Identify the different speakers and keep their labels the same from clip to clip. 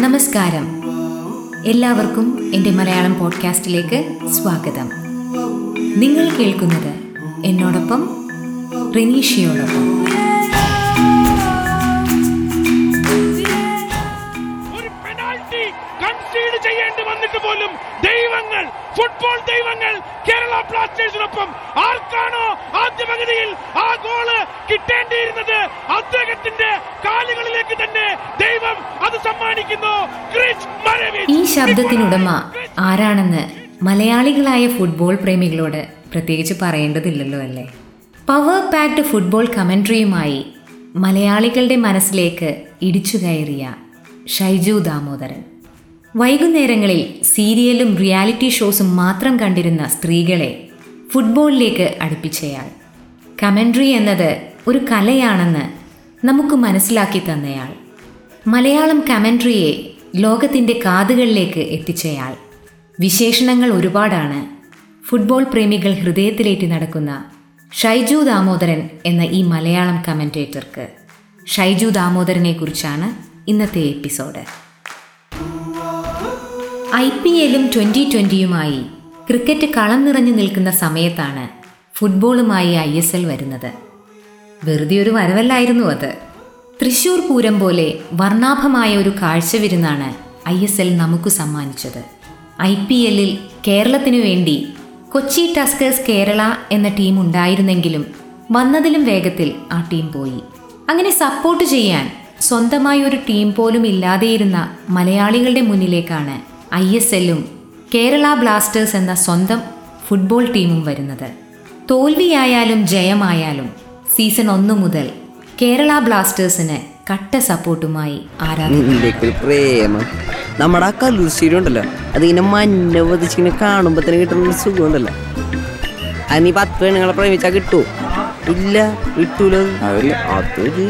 Speaker 1: നമസ്കാരം. എല്ലാവർക്കും എന്റെ മലയാളം പോഡ്കാസ്റ്റിലേക്ക് സ്വാഗതം. നിങ്ങൾ കേൾക്കുന്നത് എന്നോടൊപ്പം റിനീഷയോടൊപ്പം.
Speaker 2: ചെയ്യേണ്ടി വന്നിട്ട് പോലും ദൈവങ്ങൾ ഫുട്ബോൾ ദൈവങ്ങൾ കേരള ബ്ലാസ്റ്റേഴ്സിനൊപ്പം ആർക്കാണോ ആദ്യ പകുതിയിൽ ആ ഗോൾ കിട്ടേണ്ടിയിരുന്നത്? അദ്ദേഹത്തിന്റെ കാലുകളിലേക്ക് തന്നെ ദൈവം അത് സമ്മാനിക്കുന്നു.
Speaker 1: ഈ ശബ്ദത്തിനുടമ ആരാണെന്ന് മലയാളികളായ ഫുട്ബോൾ പ്രേമികളോട് പ്രത്യേകിച്ച് പറയേണ്ടതില്ലല്ലോ അല്ലേ? പവർ പാക്ഡ് ഫുട്ബോൾ കമൻട്രിയുമായി മലയാളികളുടെ മനസ്സിലേക്ക് ഇടിച്ചു കയറിയ ഷൈജു ദാമോദരൻ. വൈകുന്നേരങ്ങളിൽ സീരിയലും റിയാലിറ്റി ഷോസും മാത്രം കണ്ടിരുന്ന സ്ത്രീകളെ ഫുട്ബോളിലേക്ക് അടുപ്പിച്ചയാൾ. കമൻട്രി എന്നത് ഒരു കലയാണെന്ന് നമുക്ക് മനസ്സിലാക്കി തന്നയാൾ. മലയാളം കമൻട്രിയെ ലോകത്തിന്റെ കാതുകളിലേക്ക് എത്തിച്ചയാൾ. വിശേഷണങ്ങൾ ഒരുപാടാണ്. ഫുട്ബോൾ പ്രേമികൾ ഹൃദയത്തിലേറ്റി നടക്കുന്ന ഷൈജു ദാമോദരൻ എന്ന ഈ മലയാളം കമന്റേറ്റർക്ക് ഷൈജു ദാമോദരനെ കുറിച്ചാണ് ഇന്നത്തെ എപ്പിസോഡ്. ഐ പി എല്ലും ട്വന്റി ട്വന്റിയുമായി ക്രിക്കറ്റ് കളം നിറഞ്ഞു നിൽക്കുന്ന സമയത്താണ് ഫുട്ബോളുമായി ഐ എസ് എൽ വരുന്നത്. വെറുതെ ഒരു വരവല്ലായിരുന്നു അത്. തൃശൂർ പൂരം പോലെ വർണാഭമായ ഒരു കാഴ്ച വിരുന്നാണ് ഐ എസ് എൽ നമുക്ക് സമ്മാനിച്ചത്. ഐ പി എല്ലിൽ കേരളത്തിനു വേണ്ടി കൊച്ചി ടസ്കേഴ്സ് കേരള എന്ന ടീം ഉണ്ടായിരുന്നെങ്കിലും വന്നതിലും വേഗത്തിൽ ആ ടീം പോയി. അങ്ങനെ സപ്പോർട്ട് ചെയ്യാൻ സ്വന്തമായി ഒരു ടീം പോലും ഇല്ലാതെയിരുന്ന മലയാളികളുടെ മുന്നിലേക്കാണ് ഐ എസ് എല്ലും കേരള ബ്ലാസ്റ്റേഴ്സ് എന്ന സ്വന്തം ഫുട്ബോൾ ടീമും വരുന്നത്. തോൽവിയായാലും ജയമായാലും സീസൺ ഒന്ന് മുതൽ കേരള ബ്ലാസ്റ്റേഴ്സിന് കട്ട സപ്പോർട്ടുമായി ആരാധന
Speaker 3: നമ്മുടെ ആ ഉണ്ടല്ലോ. അതിങ്ങനെ മഞ്ഞ പതിച്ചിങ്ങനെ കാണുമ്പോ തന്നെ കിട്ടുന്ന ഒരു സുഖം ഉണ്ടല്ലോ. അത് നീ പത്ത് പെണ്ണുങ്ങളെ പ്രേമിച്ചാ കിട്ടൂ ഇല്ല കിട്ടൂല? അതല്ല അതൊരു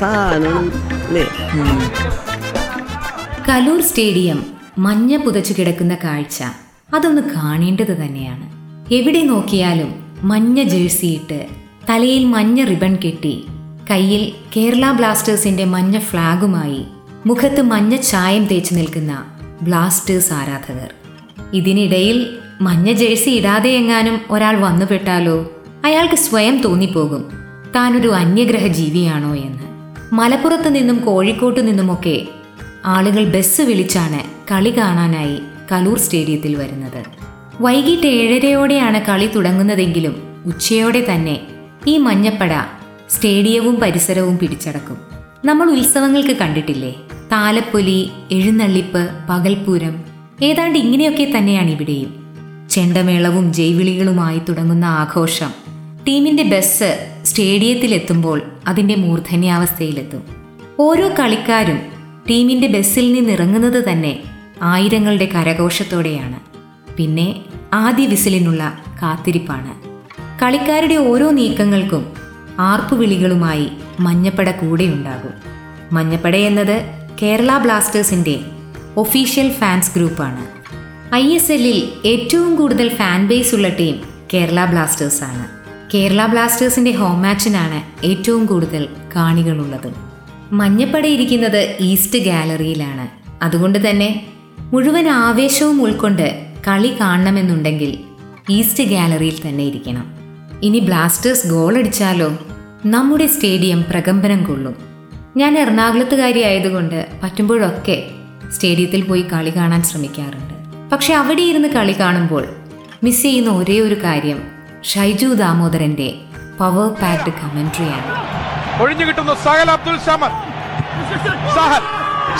Speaker 3: സാധനം അല്ലേ?
Speaker 1: കലൂർ സ്റ്റേഡിയം മഞ്ഞ പുതച്ചു കിടക്കുന്ന കാഴ്ച. അതൊന്ന് കാണേണ്ടത് തന്നെയാണ്. എവിടെ നോക്കിയാലും മഞ്ഞ ജേഴ്സിയിട്ട് തലയിൽ മഞ്ഞ റിബൺ കെട്ടി കയ്യിൽ കേരള ബ്ലാസ്റ്റേഴ്സിന്റെ മഞ്ഞ ഫ്ളാഗുമായി മുഖത്ത് മഞ്ഞ ചായം തേച്ചു നിൽക്കുന്ന ബ്ലാസ്റ്റേഴ്സ് ആരാധകർ. ഇതിനിടയിൽ മഞ്ഞ ജേഴ്സി ഇടാതെ എങ്ങാനും ഒരാൾ വന്നുപെട്ടാലോ അയാൾക്ക് സ്വയം തോന്നിപ്പോകും. താനൊരു അന്യഗ്രഹ ജീവിയാണോ എന്ന്. മലപ്പുറത്ത് നിന്നും കോഴിക്കോട്ട് നിന്നുമൊക്കെ ആളുകൾ ബസ് വിളിച്ചാണ് കളി കാണാനായി കലൂർ സ്റ്റേഡിയത്തിൽ വരുന്നത്. വൈകിട്ട് ഏഴരയോടെയാണ് കളി തുടങ്ങുന്നതെങ്കിലും ഉച്ചയോടെ തന്നെ ഈ മഞ്ഞപ്പട സ്റ്റേഡിയവും പരിസരവും പിടിച്ചടക്കും. നമ്മൾ ഉത്സവങ്ങൾക്ക് കണ്ടിട്ടില്ലേ? താലപ്പൊലി എഴുന്നള്ളിപ്പ് പകൽപ്പൂരം ഏതാണ്ട് ഇങ്ങനെയൊക്കെ തന്നെയാണ് ഇവിടെയും. ചെണ്ടമേളവും ജൈവിളികളുമായി തുടങ്ങുന്ന ആഘോഷം ടീമിന്റെ ബസ് സ്റ്റേഡിയത്തിലെത്തുമ്പോൾ അതിന്റെ മൂർധന്യാവസ്ഥയിലെത്തും. ഓരോ കളിക്കാരും ടീമിന്റെ ബസ്സിൽ നിന്നിറങ്ങുന്നത് തന്നെ ആയിരങ്ങളുടെ കരഘോഷത്തോടെയാണ്. പിന്നെ ആദ്യ വിസിലിനുള്ള കാത്തിരിപ്പാണ്. കളിക്കാരുടെ ഓരോ നീക്കങ്ങൾക്കും ആർപ്പുവിളികളുമായി മഞ്ഞപ്പട കൂടെയുണ്ടാകും. മഞ്ഞപ്പട എന്നത് കേരള ബ്ലാസ്റ്റേഴ്സിന്റെ ഒഫീഷ്യൽ ഫാൻസ് ഗ്രൂപ്പാണ്. ഐ എസ് എല്ലിൽ ഏറ്റവും കൂടുതൽ ഫാൻ ബേസ് ഉള്ള ടീം കേരള ബ്ലാസ്റ്റേഴ്സാണ്. കേരള ബ്ലാസ്റ്റേഴ്സിന്റെ ഹോം മാച്ചിനാണ് ഏറ്റവും കൂടുതൽ കാണികളുള്ളത്. മഞ്ഞപ്പട ഇരിക്കുന്നത് ഈസ്റ്റ് ഗാലറിയിലാണ്. അതുകൊണ്ട് തന്നെ മുഴുവൻ ആവേശവും ഉൾക്കൊണ്ട് കളി കാണണമെന്നുണ്ടെങ്കിൽ ഈസ്റ്റ് ഗാലറിയിൽ തന്നെ ഇരിക്കണം. ഇനി ബ്ലാസ്റ്റേഴ്സ് ഗോൾ അടിച്ചാലോ? നമ്മുടെ സ്റ്റേഡിയം പ്രകമ്പനം കൊള്ളും. ഞാൻ എറണാകുളത്തുകാരി ആയതുകൊണ്ട് പറ്റുമ്പോഴൊക്കെ സ്റ്റേഡിയത്തിൽ പോയി കളി കാണാൻ ശ്രമിക്കാറുണ്ട്. പക്ഷെ അവിടെ ഇരുന്ന് കളി കാണുമ്പോൾ മിസ് ചെയ്യുന്ന ഒരേ ഒരു കാര്യം ഷൈജു ദാമോദരന്റെ പവർ പാക്ഡ് കമൻട്രിയാണ്.
Speaker 2: ഒഴിഞ്ഞു കിട്ടുന്നു Sahal Abdul Samad Sahal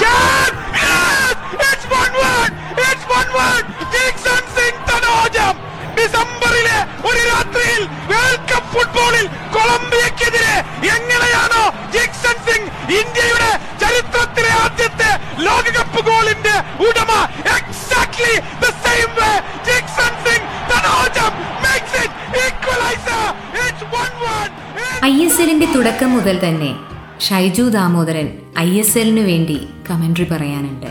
Speaker 2: Chance! Yes! 1-1! It's 1-1! Jickson Singh Thounaojam ഡിസംബറിലെ ഒരു രാത്രിയിൽ വേൾഡ് കപ്പ് ഫുട്ബോളിൽ കൊളംബിയക്കെതിരെ എങ്ങനെയാണോ ജിക്സൺ സിംഗ് ഇന്ത്യയുടെ ചരിത്രത്തിലെ ആദ്യത്തെ ലോകകപ്പ് ഗോളിന്റെ ഉടമ exactly the same way Jeakson Singh Thounaojam makes it equaliser it's 1-1
Speaker 1: I S എല്ലിന്റെ തുടക്കം മുതൽ തന്നെ ഷൈജു ദാമോദരൻ ഐ എസ് എല്ലിനു വേണ്ടി കമൻട്രി പറയാനുണ്ട്.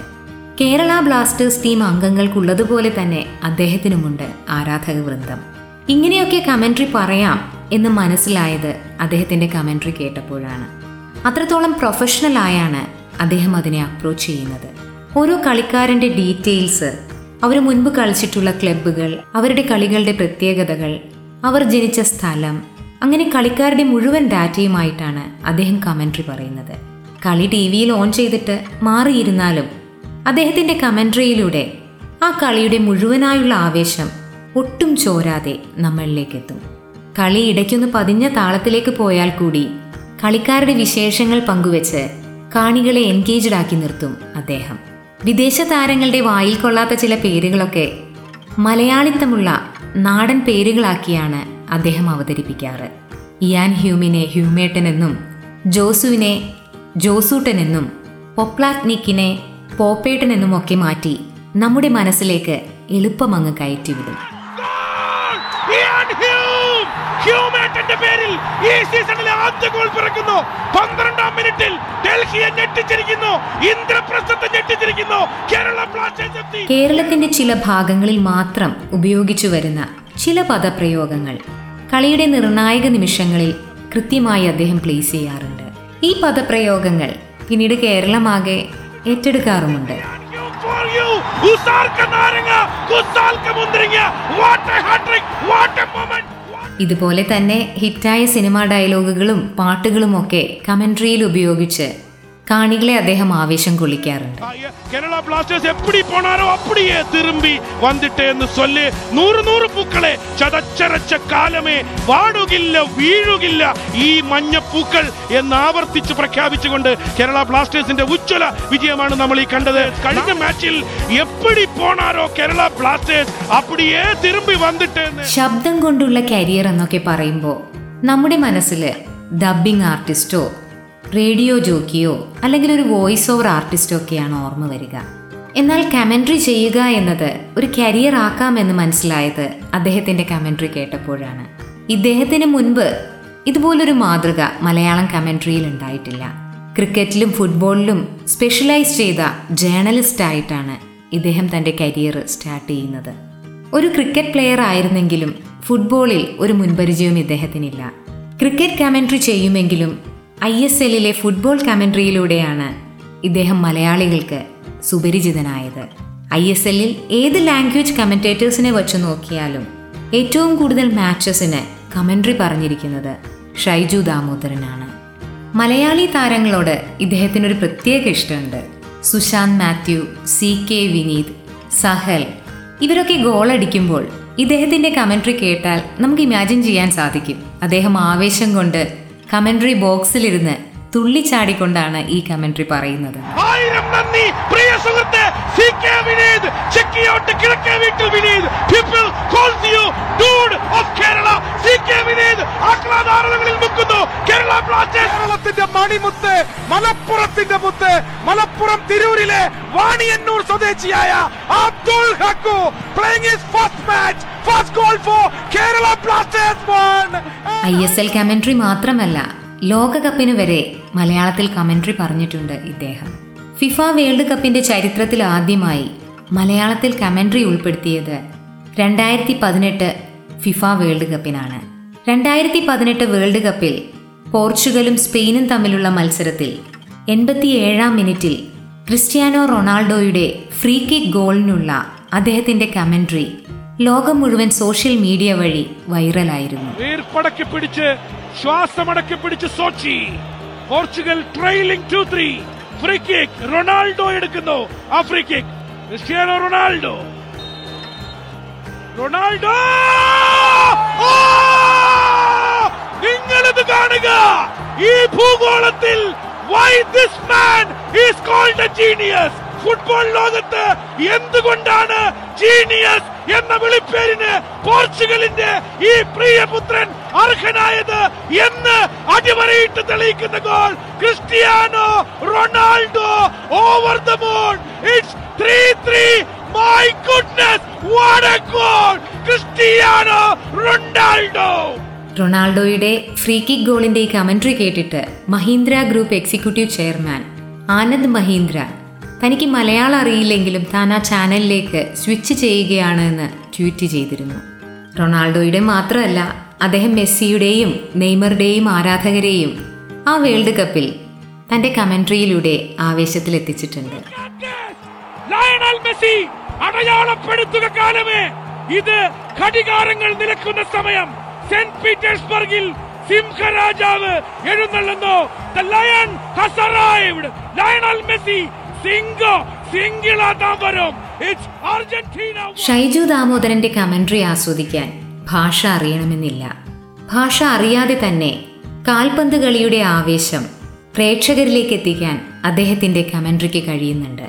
Speaker 1: കേരള ബ്ലാസ്റ്റേഴ്സ് ടീം അംഗങ്ങൾക്കുള്ളതുപോലെ തന്നെ അദ്ദേഹത്തിനുമുണ്ട് ആരാധക വൃന്ദം. ഇങ്ങനെയൊക്കെ കമൻട്രി പറയാം എന്ന് മനസ്സിലായത് അദ്ദേഹത്തിന്റെ കമൻട്രി കേട്ടപ്പോഴാണ്. അത്രത്തോളം പ്രൊഫഷണൽ ആയാണ് അദ്ദേഹം അതിനെ അപ്രോച്ച് ചെയ്യുന്നത്. ഓരോ കളിക്കാരന്റെ ഡീറ്റെയിൽസ് അവർ മുൻപ് കളിച്ചിട്ടുള്ള ക്ലബ്ബുകൾ അവരുടെ കളികളുടെ പ്രത്യേകതകൾ അവർ ജനിച്ച സ്ഥലം അങ്ങനെ കളിക്കാരുടെ മുഴുവൻ ഡാറ്റയുമായിട്ടാണ് അദ്ദേഹം കമൻട്രി പറയുന്നത്. കളി ടി വിയിൽ ഓൺ ചെയ്തിട്ട് മാറിയിരുന്നാലും അദ്ദേഹത്തിന്റെ കമൻട്രിയിലൂടെ ആ കളിയുടെ മുഴുവനായുള്ള ആവേശം ഒട്ടും ചോരാതെ നമ്മളിലേക്ക് എത്തും കളി ഇടയ്ക്കൊന്ന് പതിഞ്ഞ താളത്തിലേക്ക് പോയാൽ കൂടി കളിക്കാരുടെ വിശേഷങ്ങൾ പങ്കുവെച്ച് കാണികളെ എൻഗേജ്ഡ് ആക്കി നിർത്തും അദ്ദേഹം. വിദേശ താരങ്ങളുടെ വായിൽ കൊള്ളാത്ത ചില പേരുകളൊക്കെ മലയാളിത്തമുള്ള നാടൻ പേരുകളാക്കിയാണ് അദ്ദേഹം അവതരിപ്പിക്കാറ്. ഇയാൻ ഹ്യൂമിനെ ഹ്യൂമേട്ടനെന്നും ജോസുവിനെ ജോസൂട്ടനെന്നും പൊപ്ലാറ്റ്നിക്കിനെ പോപ്പേട്ടനെന്നും ഒക്കെ മാറ്റി നമ്മുടെ മനസ്സിലേക്ക് എളുപ്പമങ്ങ് കയറ്റിവിടും.
Speaker 2: ഗോൾ! Ian Hume! ഹ്യൂമേട്ടന്റെ പേരിൽ ഈ സീസണിലെ ആദ്യ ഗോൾ പിറക്കുന്നു. പന്ത്രണ്ടാം മിനിറ്റിൽ ഡൽഹിയെ ഞെട്ടിച്ചിരിക്കുന്നു. ഇന്ദ്രപ്രസ്ഥത്തെ ഞെട്ടിച്ചിരിക്കുന്നു. കേരള ബ്ലാസ്റ്റേഴ്സ്
Speaker 1: കേരളത്തിന്റെ ചില ഭാഗങ്ങളിൽ മാത്രം ഉപയോഗിച്ചു വരുന്ന ചില പദപ്രയോഗങ്ങൾ. കളിയുടെ നിർണായക നിമിഷങ്ങളിൽ കൃത്യമായി അദ്ദേഹം പ്ലേസ് ചെയ്യാറുണ്ട്. ഈ പദപ്രയോഗങ്ങൾ പിന്നീട് കേരളമാകെ ഏറ്റെടുക്കാറുമുണ്ട്. ഇതുപോലെ തന്നെ ഹിറ്റായ സിനിമാ ഡയലോഗുകളും പാട്ടുകളുമൊക്കെ കമൻട്രിയിൽ ഉപയോഗിച്ച് കാണികളെ അദ്ദേഹം ആവേശം കൊള്ളിക്കാറുണ്ട്.
Speaker 2: കേരള ബ്ലാസ്റ്റേഴ്സ് എപ്പടി പോണാരോ അപ്പടിയെ തിരുമ്പി വന്നിട്ടേ എന്ന് ചൊല്ലി നൂറ് നൂറ് പൂക്കളെ ചതച്ചരച്ച കാലമേ വാടുകില്ല വീഴുകില്ല ഈ മഞ്ഞപ്പൂക്കൾ എന്ന് ആവർത്തിച്ച് പ്രഖ്യാപിച്ചുകൊണ്ട് കേരള ബ്ലാസ്റ്റേഴ്സിന്റെ ഉജ്ജ്വല വിജയമാണ് നമ്മൾ ഈ കണ്ടത്. കഴിഞ്ഞ മാച്ചിൽ എപ്പടി പോണാരോ കേരള ബ്ലാസ്റ്റേഴ്സ് അപ്പടിയേ തിരുമ്പി വന്നിട്ടേ
Speaker 1: ശബ്ദം കൊണ്ടുള്ള കരിയർ എന്നൊക്കെ പറയുമ്പോൾ നമ്മുടെ മനസ്സിൽ ഡബ്ബിംഗ് ആർട്ടിസ്റ്റോ റേഡിയോ ജോക്കിയോ അല്ലെങ്കിൽ ഒരു വോയിസ് ഓവർ ആർട്ടിസ്റ്റോ ഒക്കെയാണ് ഓർമ്മ വരിക. എന്നാൽ കമൻട്രി ചെയ്യുക എന്നത് ഒരു കരിയർ ആക്കാമെന്ന് മനസ്സിലായത് അദ്ദേഹത്തിന്റെ കമൻട്രി കേട്ടപ്പോഴാണ്. ഇദ്ദേഹത്തിന് മുൻപ് ഇതുപോലൊരു മാതൃക മലയാളം കമൻട്രിയിൽ ഉണ്ടായിട്ടില്ല. ക്രിക്കറ്റിലും ഫുട്ബോളിലും സ്പെഷ്യലൈസ് ചെയ്ത ജേർണലിസ്റ്റ് ആയിട്ടാണ് ഇദ്ദേഹം തന്റെ കരിയർ സ്റ്റാർട്ട് ചെയ്യുന്നത്. ഒരു ക്രിക്കറ്റ് പ്ലെയർ ആയിരുന്നെങ്കിലും ഫുട്ബോളിൽ ഒരു മുൻപരിചയവും ഇദ്ദേഹത്തിനില്ല. ക്രിക്കറ്റ് കമൻട്രി ചെയ്യുമെങ്കിലും ഐ എസ് എല്ലിലെ ഫുട്ബോൾ കമൻട്രിയിലൂടെയാണ് ഇദ്ദേഹം മലയാളികൾക്ക് സുപരിചിതനായത്. ഐ എസ് എല്ലിൽ ഏത് ലാംഗ്വേജ് കമന്റേറ്റേഴ്സിനെ വച്ച് നോക്കിയാലും ഏറ്റവും കൂടുതൽ മാച്ചസിന് കമൻട്രി പറഞ്ഞിരിക്കുന്നത് ഷൈജു ദാമോദരനാണ്. മലയാളി താരങ്ങളോട് ഇദ്ദേഹത്തിനൊരു പ്രത്യേക ഇഷ്ടമുണ്ട്. സുശാന്ത് മാത്യു സി കെ വിനീത് സഹൽ ഇവരൊക്കെ ഗോളടിക്കുമ്പോൾ ഇദ്ദേഹത്തിന്റെ കമൻട്രി കേട്ടാൽ നമുക്ക് ഇമാജിൻ ചെയ്യാൻ സാധിക്കും. അദ്ദേഹം ആവേശം കൊണ്ട് കമന്ററി ബോക്സിലിരുന്ന് തുള്ളിച്ചാടിക്കൊണ്ടാണ് ഈ കമന്ററി പറയുന്നത്.
Speaker 2: ആയിരം വിനീത് വിനീത്. ഡൂഡ് ഓഫ് കേരള വിനീത് കേരളത്തിന്റെ മണിമുത്ത് മലപ്പുറത്തിന്റെ മുത്ത് മലപ്പുറം തിരൂരിലെ വാണിയന്നൂർ സ്വദേശിയായ Abdul Hakku playing his first match first goal for Kerala Blasters
Speaker 1: I S L commentary മാത്രമല്ല ലോകകപ്പിന് വരെ മലയാളത്തിൽ കമന്ററി പറഞ്ഞിട്ടുണ്ട് ഇദ്ദേഹം. ഫിഫ വേൾഡ് കപ്പിന്റെ ചരിത്രത്തിൽ ആദ്യമായി മലയാളത്തിൽ കമന്ററി ഉൾപ്പെടുത്തിയത് രണ്ടായിരത്തി പതിനെട്ട് ഫിഫ വേൾഡ് കപ്പിനാണ് രണ്ടായിരത്തി പതിനെട്ട് വേൾഡ് കപ്പിൽ പോർച്ചുഗലും സ്പെയിനും തമ്മിലുള്ള മത്സരത്തിൽ എൺപത്തിയേഴാം മിനിറ്റിൽ ക്രിസ്ത്യാനോ റൊണാൾഡോയുടെ ഫ്രീ കിക്ക് ഗോളിനുള്ള അദ്ദേഹത്തിന്റെ കമന്ററി ലോകം മുഴുവൻ സോഷ്യൽ മീഡിയ വഴി വൈറലായിരുന്നു.
Speaker 2: പിടിച്ച് ശ്വാസമടക്കി പിടിച്ച് Sochi. Portugal trailing two three free kick Ronaldo എടുക്കുന്നു. ആ free kick Cristiano Ronaldo. Ronaldo! ഈ ഭൂഗോളത്തിൽ why this man is called a genius football ലോകത്ത് എന്തുകൊണ്ടാണ് ജീനിയസ് എന്ന വിളിപ്പേരിന് പോർച്ചുഗലിന്റെ ഈ പ്രിയപുത്രൻ അർഹനായത് എന്ന് അടിവരയിട്ട് തെളിയിക്കുന്ന goal Cristiano Ronaldo over the moon it's three three my goodness what a goal Cristiano Ronaldo.
Speaker 1: റൊണാൾഡോയുടെ ഫ്രീ കിക്ക് ഗോളിന്റെ കമന്ററി കേട്ടിട്ട് Mahindra group executive chairman Anand Mahindra തനിക്ക് മലയാളം അറിയില്ലെങ്കിലും താൻ ആ ചാനലിലേക്ക് സ്വിച്ച് ചെയ്യുകയാണ് എന്ന് ട്വീറ്റ് ചെയ്തിരുന്നു. റൊണാൾഡോയുടെ മാത്രമല്ല അദ്ദേഹം മെസ്സിയുടെയും നെയ്മറുടെയും ആരാധകരെയും ആ വേൾഡ് കപ്പിൽ തന്റെ കമന്ററിയിലൂടെ ആവേശത്തിലെത്തിച്ചിട്ടുണ്ട്.
Speaker 2: മെസ്സി അടയാളപ്പെടുത്തുക കാലമേ ഇത് ഘടികാരങ്ങൾ നിലക്കുന്ന സമയം. സെന്റ് പീറ്റേഴ്സ്ബർഗിൽ സിംഹരാജാവ് എഴുന്നള്ളുന്നു The lion arrived. Lionel Messi.
Speaker 1: Shaiju ദാമോദരന്റെ commentary ആസ്വദിക്കാൻ ഭാഷ അറിയണമെന്നില്ല ഭാഷ അറിയാതെ തന്നെ കാൽപന്ത് കളിയുടെ ആവേശം പ്രേക്ഷകരിലേക്ക് എത്തിക്കാൻ അദ്ദേഹത്തിന്റെ കമന്ററിക്ക് കഴിയുന്നുണ്ട്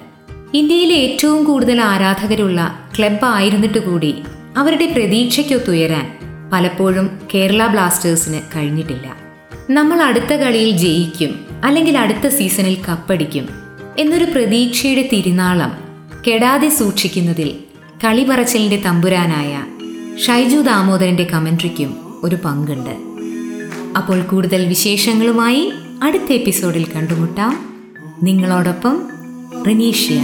Speaker 1: ഇന്ത്യയിലെ ഏറ്റവും കൂടുതൽ ആരാധകരുള്ള ക്ലബ് കൂടി അവരുടെ പ്രതീക്ഷയ്ക്കൊത്തുയരാൻ പലപ്പോഴും കേരള ബ്ലാസ്റ്റേഴ്സിന് കഴിഞ്ഞിട്ടില്ല. നമ്മൾ അടുത്ത കളിയിൽ ജയിക്കും അല്ലെങ്കിൽ അടുത്ത സീസണിൽ കപ്പടിക്കും എന്നൊരു പ്രതീക്ഷയുടെ തിരുനാളം കെടാതെ സൂക്ഷിക്കുന്നതിൽ കളിപറച്ചിലിന്റെ തമ്പുരാനായ ഷൈജു ദാമോദരന്റെ കമൻട്രിക്കും ഒരു പങ്കുണ്ട്. അപ്പോൾ കൂടുതൽ വിശേഷങ്ങളുമായി അടുത്ത എപ്പിസോഡിൽ കണ്ടുമുട്ടാം. നിങ്ങളോടൊപ്പം റിനീഷ്യ.